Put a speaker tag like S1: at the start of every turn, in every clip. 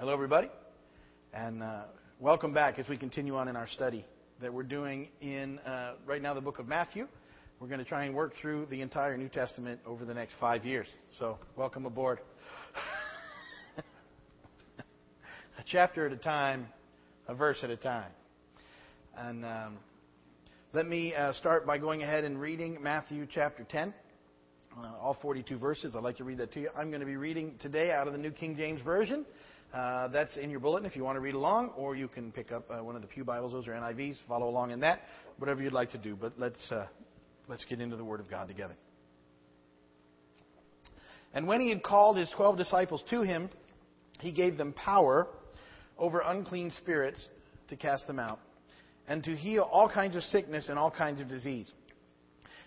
S1: Hello, everybody, and uh, welcome back as we continue on in our study that we're doing in uh, right now the book of Matthew. We're going to try and work through the entire New Testament over the next five years. So, welcome aboard. a chapter at a time, a verse at a time. And um, let me uh, start by going ahead and reading Matthew chapter 10. Uh, all 42 verses. I'd like to read that to you. I'm going to be reading today out of the New King James Version. Uh, that's in your bulletin if you want to read along, or you can pick up uh, one of the Pew Bibles. Those are NIVs. Follow along in that, whatever you'd like to do. But let's uh, let's get into the Word of God together. And when he had called his twelve disciples to him, he gave them power over unclean spirits to cast them out, and to heal all kinds of sickness and all kinds of disease.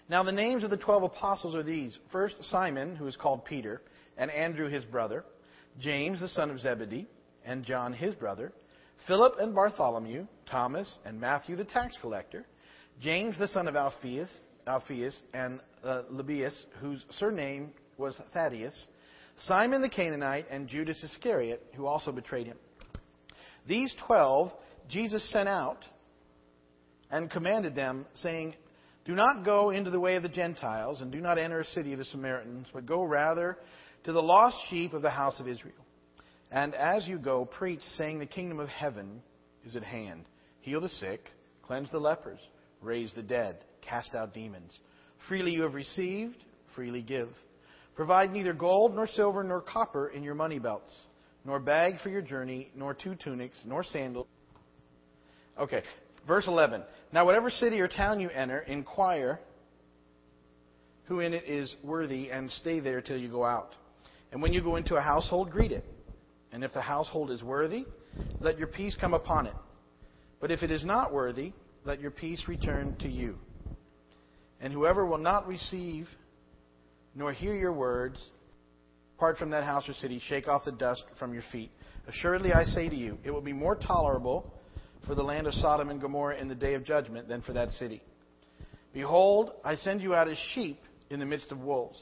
S1: Now the names of the twelve apostles are these: first Simon, who is called Peter, and Andrew his brother. James the son of Zebedee, and John his brother, Philip and Bartholomew, Thomas and Matthew the tax collector, James the son of Alphaeus, Alphaeus and uh, whose surname was Thaddeus, Simon the Canaanite, and Judas Iscariot, who also betrayed him. These twelve Jesus sent out and commanded them, saying, Do not go into the way of the Gentiles, and do not enter a city of the Samaritans, but go rather to the lost sheep of the house of Israel. And as you go, preach, saying, The kingdom of heaven is at hand. Heal the sick, cleanse the lepers, raise the dead, cast out demons. Freely you have received, freely give. Provide neither gold, nor silver, nor copper in your money belts, nor bag for your journey, nor two tunics, nor sandals. Okay, verse 11. Now, whatever city or town you enter, inquire who in it is worthy, and stay there till you go out. And when you go into a household, greet it. And if the household is worthy, let your peace come upon it. But if it is not worthy, let your peace return to you. And whoever will not receive nor hear your words, apart from that house or city, shake off the dust from your feet. Assuredly, I say to you, it will be more tolerable for the land of Sodom and Gomorrah in the day of judgment than for that city. Behold, I send you out as sheep in the midst of wolves.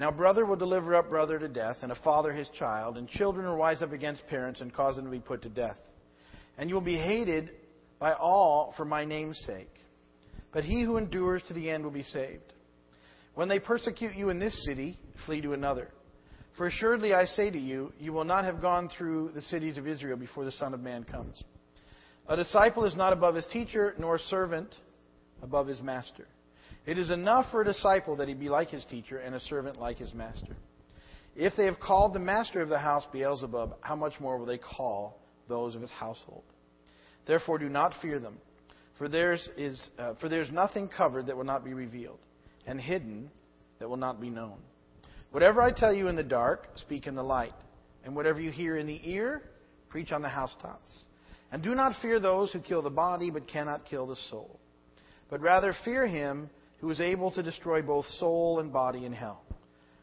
S1: Now, brother will deliver up brother to death, and a father his child, and children will rise up against parents and cause them to be put to death. And you will be hated by all for my name's sake. But he who endures to the end will be saved. When they persecute you in this city, flee to another. For assuredly I say to you, you will not have gone through the cities of Israel before the Son of Man comes. A disciple is not above his teacher, nor a servant above his master. It is enough for a disciple that he be like his teacher and a servant like his master. If they have called the master of the house Beelzebub, how much more will they call those of his household? Therefore, do not fear them, for is, uh, for there's nothing covered that will not be revealed, and hidden that will not be known. Whatever I tell you in the dark, speak in the light, and whatever you hear in the ear, preach on the housetops. And do not fear those who kill the body, but cannot kill the soul. But rather fear him who is able to destroy both soul and body in hell.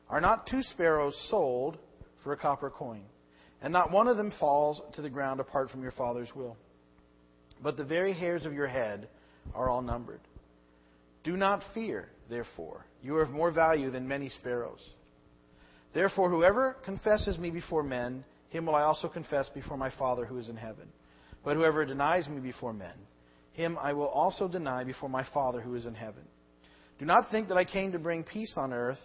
S1: Are not two sparrows sold for a copper coin? And not one of them falls to the ground apart from your Father's will. But the very hairs of your head are all numbered. Do not fear, therefore. You are of more value than many sparrows. Therefore, whoever confesses me before men, him will I also confess before my Father who is in heaven. But whoever denies me before men, him I will also deny before my Father who is in heaven. Do not think that I came to bring peace on earth.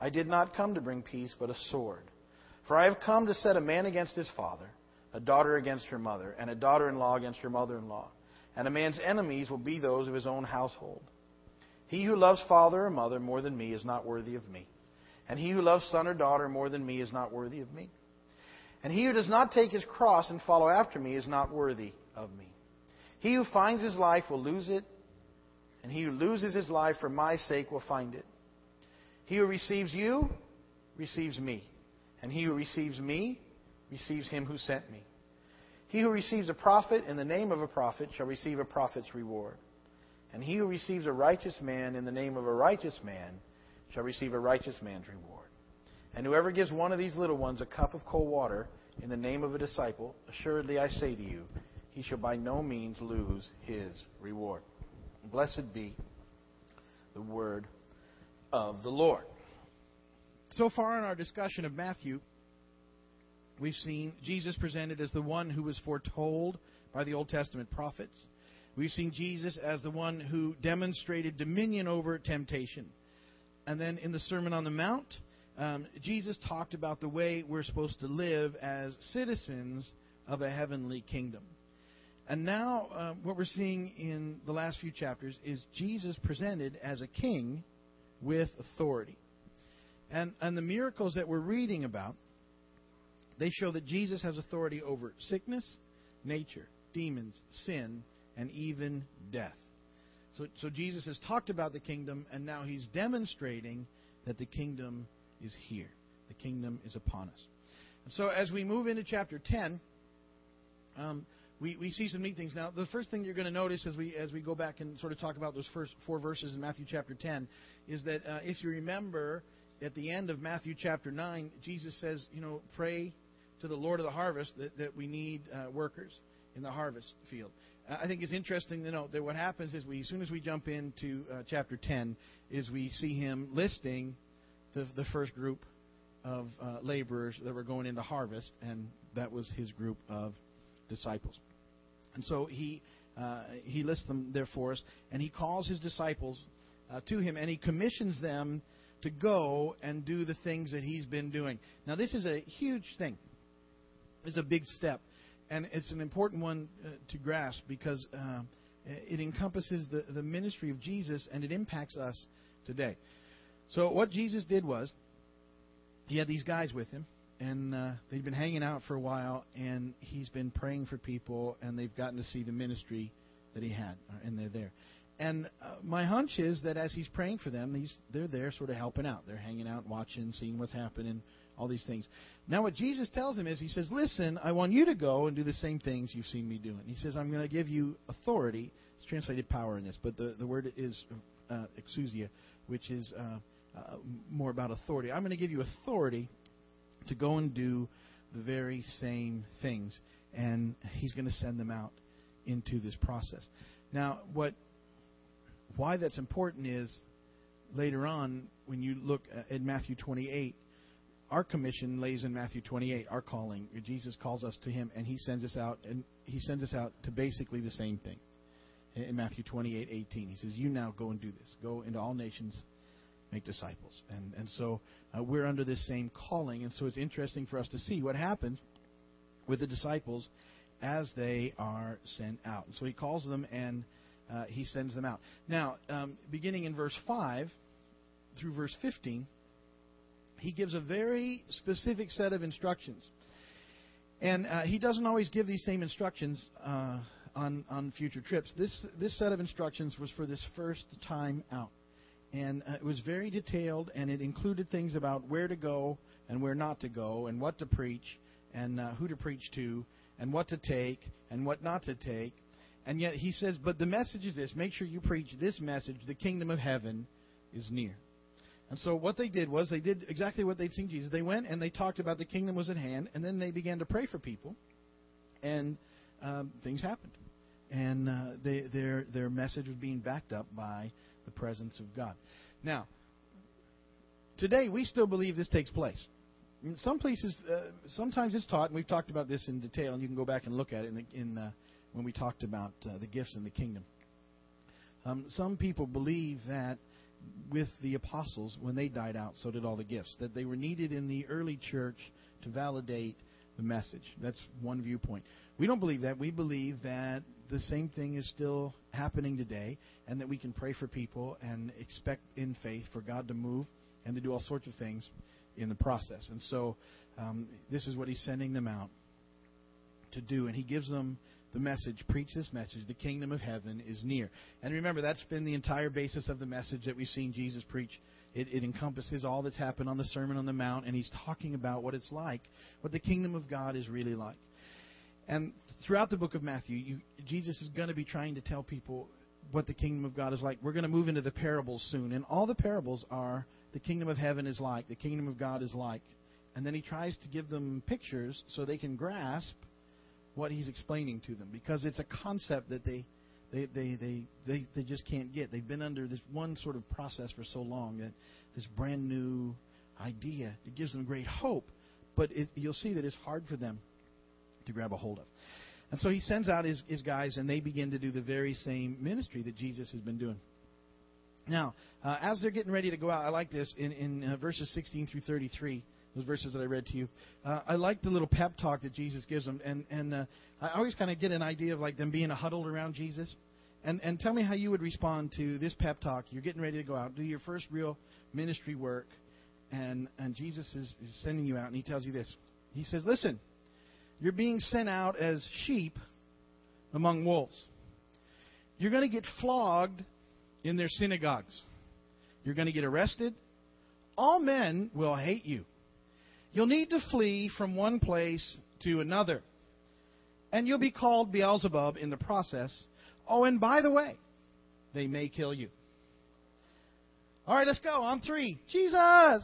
S1: I did not come to bring peace, but a sword. For I have come to set a man against his father, a daughter against her mother, and a daughter in law against her mother in law. And a man's enemies will be those of his own household. He who loves father or mother more than me is not worthy of me. And he who loves son or daughter more than me is not worthy of me. And he who does not take his cross and follow after me is not worthy of me. He who finds his life will lose it and he who loses his life for my sake will find it. He who receives you receives me, and he who receives me receives him who sent me. He who receives a prophet in the name of a prophet shall receive a prophet's reward. And he who receives a righteous man in the name of a righteous man shall receive a righteous man's reward. And whoever gives one of these little ones a cup of cold water in the name of a disciple, assuredly I say to you, he shall by no means lose his reward. Blessed be the word of the Lord. So far in our discussion of Matthew, we've seen Jesus presented as the one who was foretold by the Old Testament prophets. We've seen Jesus as the one who demonstrated dominion over temptation. And then in the Sermon on the Mount, um, Jesus talked about the way we're supposed to live as citizens of a heavenly kingdom. And now, uh, what we're seeing in the last few chapters is Jesus presented as a king with authority. And, and the miracles that we're reading about, they show that Jesus has authority over sickness, nature, demons, sin, and even death. So, so Jesus has talked about the kingdom, and now he's demonstrating that the kingdom is here. The kingdom is upon us. And so as we move into chapter 10, um, we, we see some neat things. Now, the first thing you're going to notice as we as we go back and sort of talk about those first four verses in Matthew chapter 10 is that uh, if you remember at the end of Matthew chapter 9, Jesus says, you know, pray to the Lord of the harvest that, that we need uh, workers in the harvest field. Uh, I think it's interesting to note that what happens is we, as soon as we jump into uh, chapter 10, is we see him listing the, the first group of uh, laborers that were going into harvest, and that was his group of disciples. And so he uh, he lists them there for us, and he calls his disciples uh, to him, and he commissions them to go and do the things that he's been doing. Now, this is a huge thing. It's a big step, and it's an important one uh, to grasp because uh, it encompasses the, the ministry of Jesus and it impacts us today. So, what Jesus did was, he had these guys with him, and uh, they've been hanging out for a while, and he's been praying for people, and they've gotten to see the ministry that he had, uh, and they're there. And uh, my hunch is that as he's praying for them, these they're there, sort of helping out. They're hanging out, watching, seeing what's happening, all these things. Now, what Jesus tells him is, he says, "Listen, I want you to go and do the same things you've seen me doing." He says, "I'm going to give you authority." It's translated power in this, but the the word is uh, exousia, which is uh, uh, more about authority. I'm going to give you authority to go and do the very same things, and He's going to send them out into this process. Now, what why that's important is later on when you look at Matthew 28, our commission lays in Matthew 28, our calling. Jesus calls us to Him, and He sends us out, and He sends us out to basically the same thing. In Matthew 28, 18, He says, "You now go and do this. Go into all nations, make disciples. And, and so uh, we're under this same calling. And so it's interesting for us to see what happens with the disciples as they are sent out. And so he calls them and uh, he sends them out. Now, um, beginning in verse 5 through verse 15, he gives a very specific set of instructions. And uh, he doesn't always give these same instructions uh, on, on future trips. This, this set of instructions was for this first time out and uh, it was very detailed, and it included things about where to go and where not to go, and what to preach, and uh, who to preach to, and what to take and what not to take. And yet he says, but the message is this: make sure you preach this message: the kingdom of heaven is near. And so what they did was they did exactly what they'd seen Jesus. They went and they talked about the kingdom was at hand, and then they began to pray for people, and um, things happened. And uh, they, their their message was being backed up by the presence of God. Now, today we still believe this takes place. In some places, uh, sometimes it's taught, and we've talked about this in detail, and you can go back and look at it in, the, in uh, when we talked about uh, the gifts in the kingdom. Um, some people believe that with the apostles, when they died out, so did all the gifts, that they were needed in the early church to validate the message. That's one viewpoint. We don't believe that. We believe that the same thing is still happening today, and that we can pray for people and expect in faith for God to move and to do all sorts of things in the process. And so, um, this is what He's sending them out to do, and He gives them the message preach this message the kingdom of heaven is near. And remember that's been the entire basis of the message that we've seen jesus preach. It, it, encompasses all that's happened on the sermon on the mount and he's talking about what it's like what the kingdom of god is really like And throughout the book of Matthew, you, Jesus is going to be trying to tell people what the kingdom of God is like. We're going to move into the parables soon. And all the parables are the kingdom of heaven is like, the kingdom of God is like. And then he tries to give them pictures so they can grasp what he's explaining to them because it's a concept that they they, they, they, they, they just can't get. They've been under this one sort of process for so long that this brand new idea, it gives them great hope, but it, you'll see that it's hard for them to grab a hold of. And so he sends out his, his guys, and they begin to do the very same ministry that Jesus has been doing. Now, uh, as they're getting ready to go out, I like this in, in uh, verses 16 through 33 those verses that I read to you. Uh, I like the little pep talk that Jesus gives them, and and uh, I always kind of get an idea of like them being huddled around Jesus. And and tell me how you would respond to this pep talk. You're getting ready to go out, do your first real ministry work, and and Jesus is, is sending you out, and he tells you this. He says, "Listen, you're being sent out as sheep among wolves. You're going to get flogged in their synagogues. You're going to get arrested. All men will hate you." You'll need to flee from one place to another. And you'll be called Beelzebub in the process. Oh, and by the way, they may kill you. All right, let's go. On three. Jesus!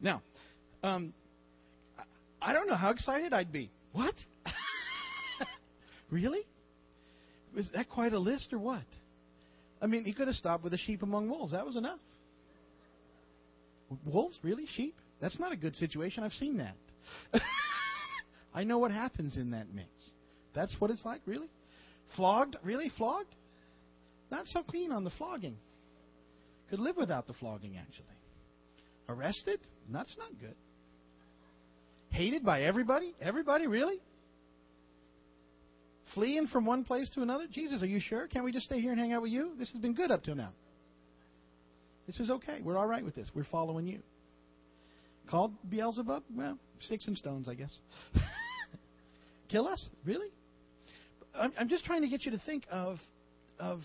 S1: Now, um, I don't know how excited I'd be. What? really? Is that quite a list or what? I mean, he could have stopped with a sheep among wolves. That was enough. Wolves? Really? Sheep? That's not a good situation. I've seen that. I know what happens in that mix. That's what it's like, really? Flogged? Really? Flogged? Not so keen on the flogging. Could live without the flogging, actually. Arrested? That's not good. Hated by everybody? Everybody, really? fleeing from one place to another? Jesus, are you sure? Can't we just stay here and hang out with you? This has been good up till now. This is okay. We're all right with this. We're following you. Called Beelzebub? Well, sticks and stones, I guess. Kill us? Really? I'm, I'm just trying to get you to think of of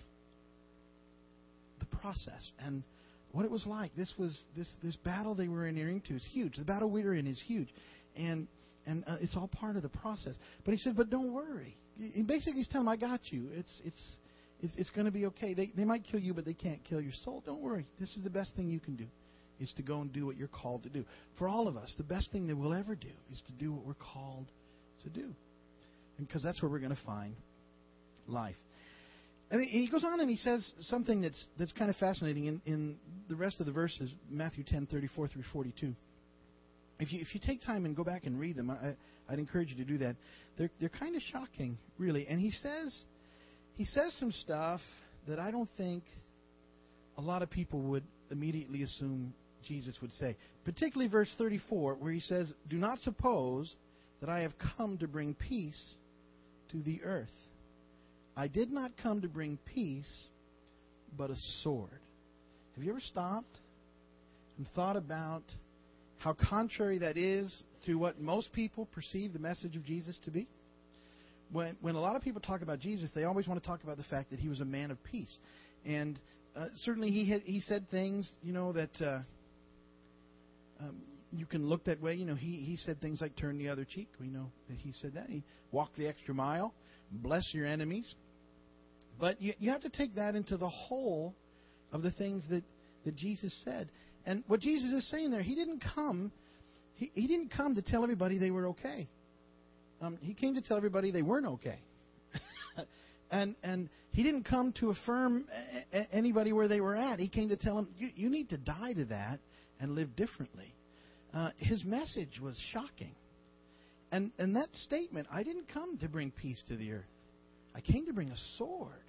S1: the process and what it was like. This was this this battle they were entering to is huge. The battle we are in is huge, and and uh, it's all part of the process. But he said, but don't worry. He basically he's telling them, I got you. It's it's it's, it's going to be okay. They they might kill you, but they can't kill your soul. Don't worry. This is the best thing you can do, is to go and do what you're called to do. For all of us, the best thing that we'll ever do is to do what we're called to do, and because that's where we're going to find life. And he goes on and he says something that's that's kind of fascinating in, in the rest of the verses, Matthew 10, 34 through 42. If you, if you take time and go back and read them, I, I'd encourage you to do that. They're, they're kind of shocking, really. And he says, he says some stuff that I don't think a lot of people would immediately assume Jesus would say. Particularly verse 34, where he says, Do not suppose that I have come to bring peace to the earth. I did not come to bring peace, but a sword. Have you ever stopped and thought about how contrary that is to what most people perceive the message of Jesus to be? When, when a lot of people talk about Jesus, they always want to talk about the fact that he was a man of peace. And uh, certainly he, had, he said things, you know, that uh, um, you can look that way. You know, he, he said things like turn the other cheek. We know that he said that. He walked the extra mile, bless your enemies. But you, you have to take that into the whole of the things that, that Jesus said. And what Jesus is saying there, he didn't come, he, he didn't come to tell everybody they were okay. Um, he came to tell everybody they weren't okay. and and he didn't come to affirm a, anybody where they were at. He came to tell them you, you need to die to that and live differently. Uh, his message was shocking. And and that statement, I didn't come to bring peace to the earth. I came to bring a sword.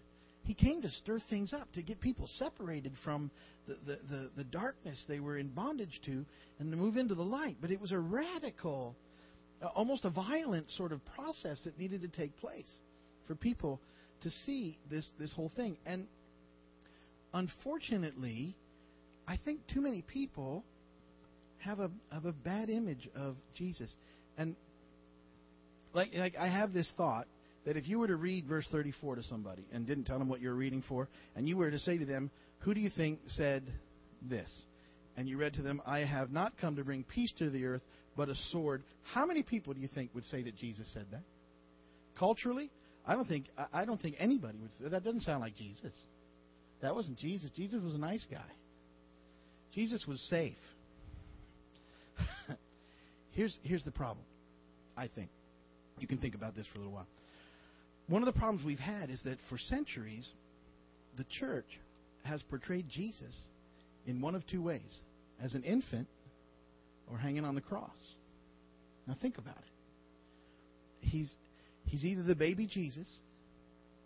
S1: He came to stir things up, to get people separated from the, the, the, the, darkness they were in bondage to and to move into the light. But it was a radical, almost a violent sort of process that needed to take place for people to see this, this whole thing. And unfortunately, I think too many people have a, have a bad image of Jesus. And like, like I have this thought that if you were to read verse 34 to somebody and didn't tell them what you're reading for, and you were to say to them, Who do you think said this? And you read to them, I have not come to bring peace to the earth, but a sword. How many people do you think would say that Jesus said that? Culturally, I don't think I don't think anybody would. That doesn't sound like Jesus. That wasn't Jesus. Jesus was a nice guy. Jesus was safe. here's here's the problem. I think you can think about this for a little while. One of the problems we've had is that for centuries, the church has portrayed Jesus in one of two ways as an infant or hanging on the cross. Now think about it. He's, he's either the baby Jesus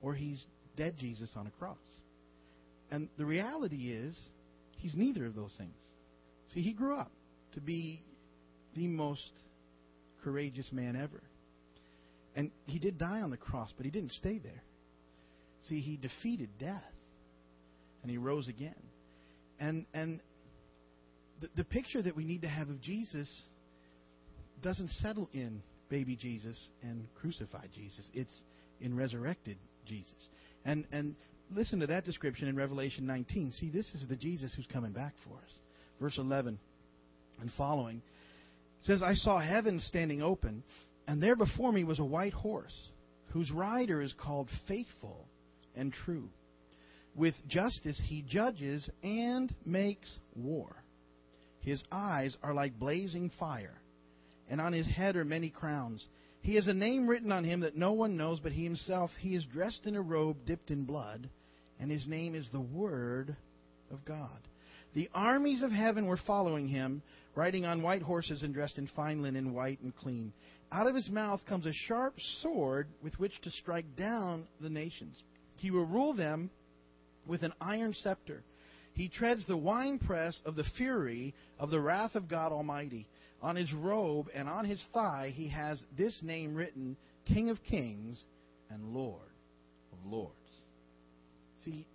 S1: or he's dead Jesus on a cross. And the reality is, he's neither of those things. See, he grew up to be the most courageous man ever. And he did die on the cross, but he didn't stay there. See, he defeated death and he rose again. And and the, the picture that we need to have of Jesus doesn't settle in baby Jesus and crucified Jesus. It's in resurrected Jesus. And and listen to that description in Revelation 19. See, this is the Jesus who's coming back for us. Verse 11 and following says, I saw heaven standing open, and there before me was a white horse, whose rider is called Faithful and True. With justice he judges and makes war. His eyes are like blazing fire, and on his head are many crowns. He has a name written on him that no one knows but he himself. He is dressed in a robe dipped in blood, and his name is the Word of God. The armies of heaven were following him, riding on white horses and dressed in fine linen, white and clean. Out of his mouth comes a sharp sword with which to strike down the nations. He will rule them with an iron scepter. He treads the winepress of the fury of the wrath of God Almighty. On his robe and on his thigh he has this name written King of Kings and Lord of Lords. See,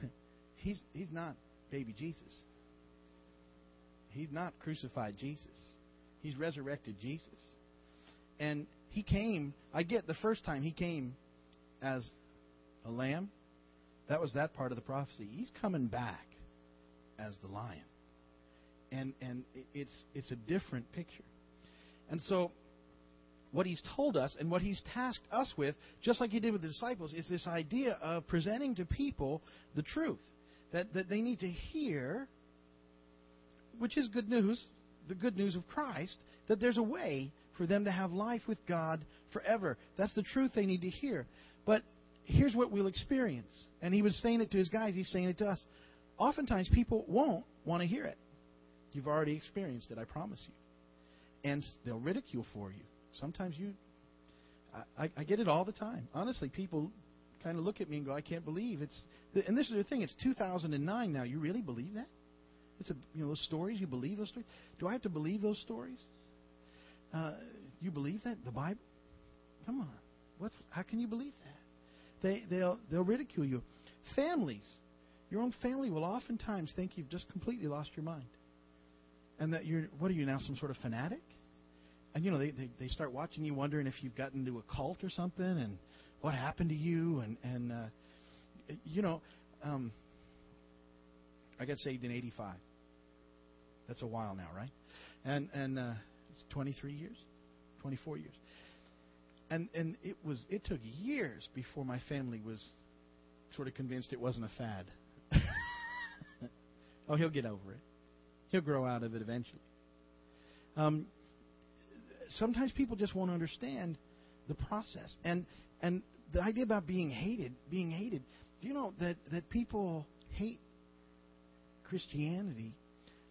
S1: he's, he's not baby Jesus. He's not crucified Jesus. He's resurrected Jesus. And he came, I get the first time he came as a lamb that was that part of the prophecy. He's coming back as the lion. And and it's it's a different picture. And so what he's told us and what he's tasked us with, just like he did with the disciples, is this idea of presenting to people the truth that, that they need to hear, which is good news, the good news of Christ, that there's a way for them to have life with God forever. That's the truth they need to hear. But here's what we'll experience. And he was saying it to his guys, he's saying it to us. Oftentimes, people won't want to hear it. You've already experienced it, I promise you. And they'll ridicule for you. Sometimes you. I, I, I get it all the time. Honestly, people kind of look at me and go, I can't believe it's. And this is the thing, it's 2009 now. You really believe that? It's a, you know, those stories, you believe those stories? Do I have to believe those stories? Uh, you believe that? The Bible? Come on. What's, how can you believe that? They, they'll, they'll ridicule you. Families, your own family will oftentimes think you've just completely lost your mind. And that you're, what are you now, some sort of fanatic? And, you know, they, they, they start watching you wondering if you've gotten into a cult or something and what happened to you. And, and uh, you know, um, I got saved in 85. That's a while now, right? And, and uh, 23 years, 24 years and and it was it took years before my family was sort of convinced it wasn't a fad. oh, he'll get over it. He'll grow out of it eventually. Um, sometimes people just won't understand the process, and and the idea about being hated, being hated. Do you know that that people hate Christianity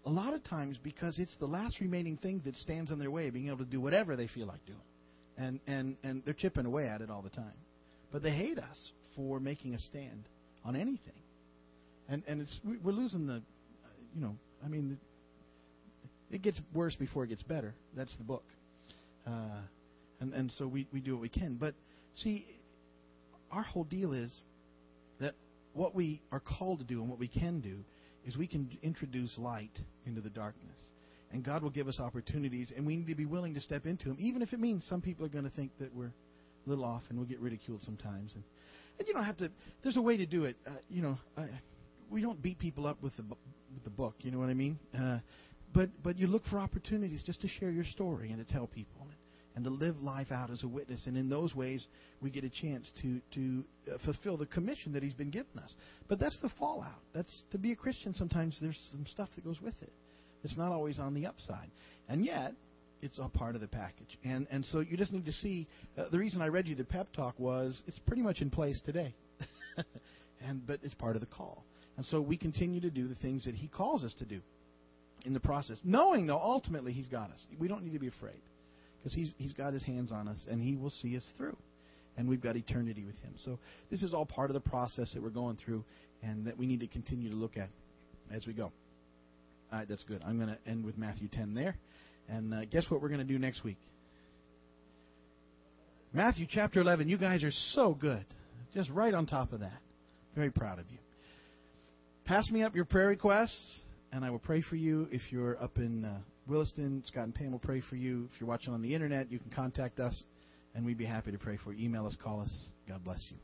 S1: a lot of times because it's the last remaining thing that stands in their way being able to do whatever they feel like doing and and and they're chipping away at it all the time. But they hate us for making a stand on anything, and and it's we're losing the, you know, I mean, it gets worse before it gets better. That's the book, uh, and and so we we do what we can. But see, our whole deal is that what we are called to do and what we can do is we can introduce light into the darkness and God will give us opportunities, and we need to be willing to step into them, even if it means some people are going to think that we're a little off and we'll get ridiculed sometimes. And, and you don't have to. There's a way to do it. Uh, you know, uh, we don't beat people up with the with the book. You know what I mean? Uh, but but you look for opportunities just to share your story and to tell people and to live life out as a witness. And in those ways, we get a chance to to uh, fulfill the commission that He's been given us. But that's the fallout. That's to be a Christian. Sometimes there's some stuff that goes with it. It's not always on the upside, and yet it's a part of the package. And and so you just need to see. Uh, the reason I read you the pep talk was it's pretty much in place today, and but it's part of the call. And so we continue to do the things that He calls us to do in the process, knowing though ultimately He's got us. We don't need to be afraid because he's, he's got his hands on us and he will see us through. And we've got eternity with him. So this is all part of the process that we're going through and that we need to continue to look at as we go. All right, that's good. I'm going to end with Matthew 10 there. And uh, guess what we're going to do next week? Matthew chapter 11. You guys are so good. Just right on top of that. Very proud of you. Pass me up your prayer requests, and I will pray for you if you're up in uh, Williston. Scott and Pam will pray for you. If you're watching on the internet, you can contact us, and we'd be happy to pray for you. Email us, call us. God bless you.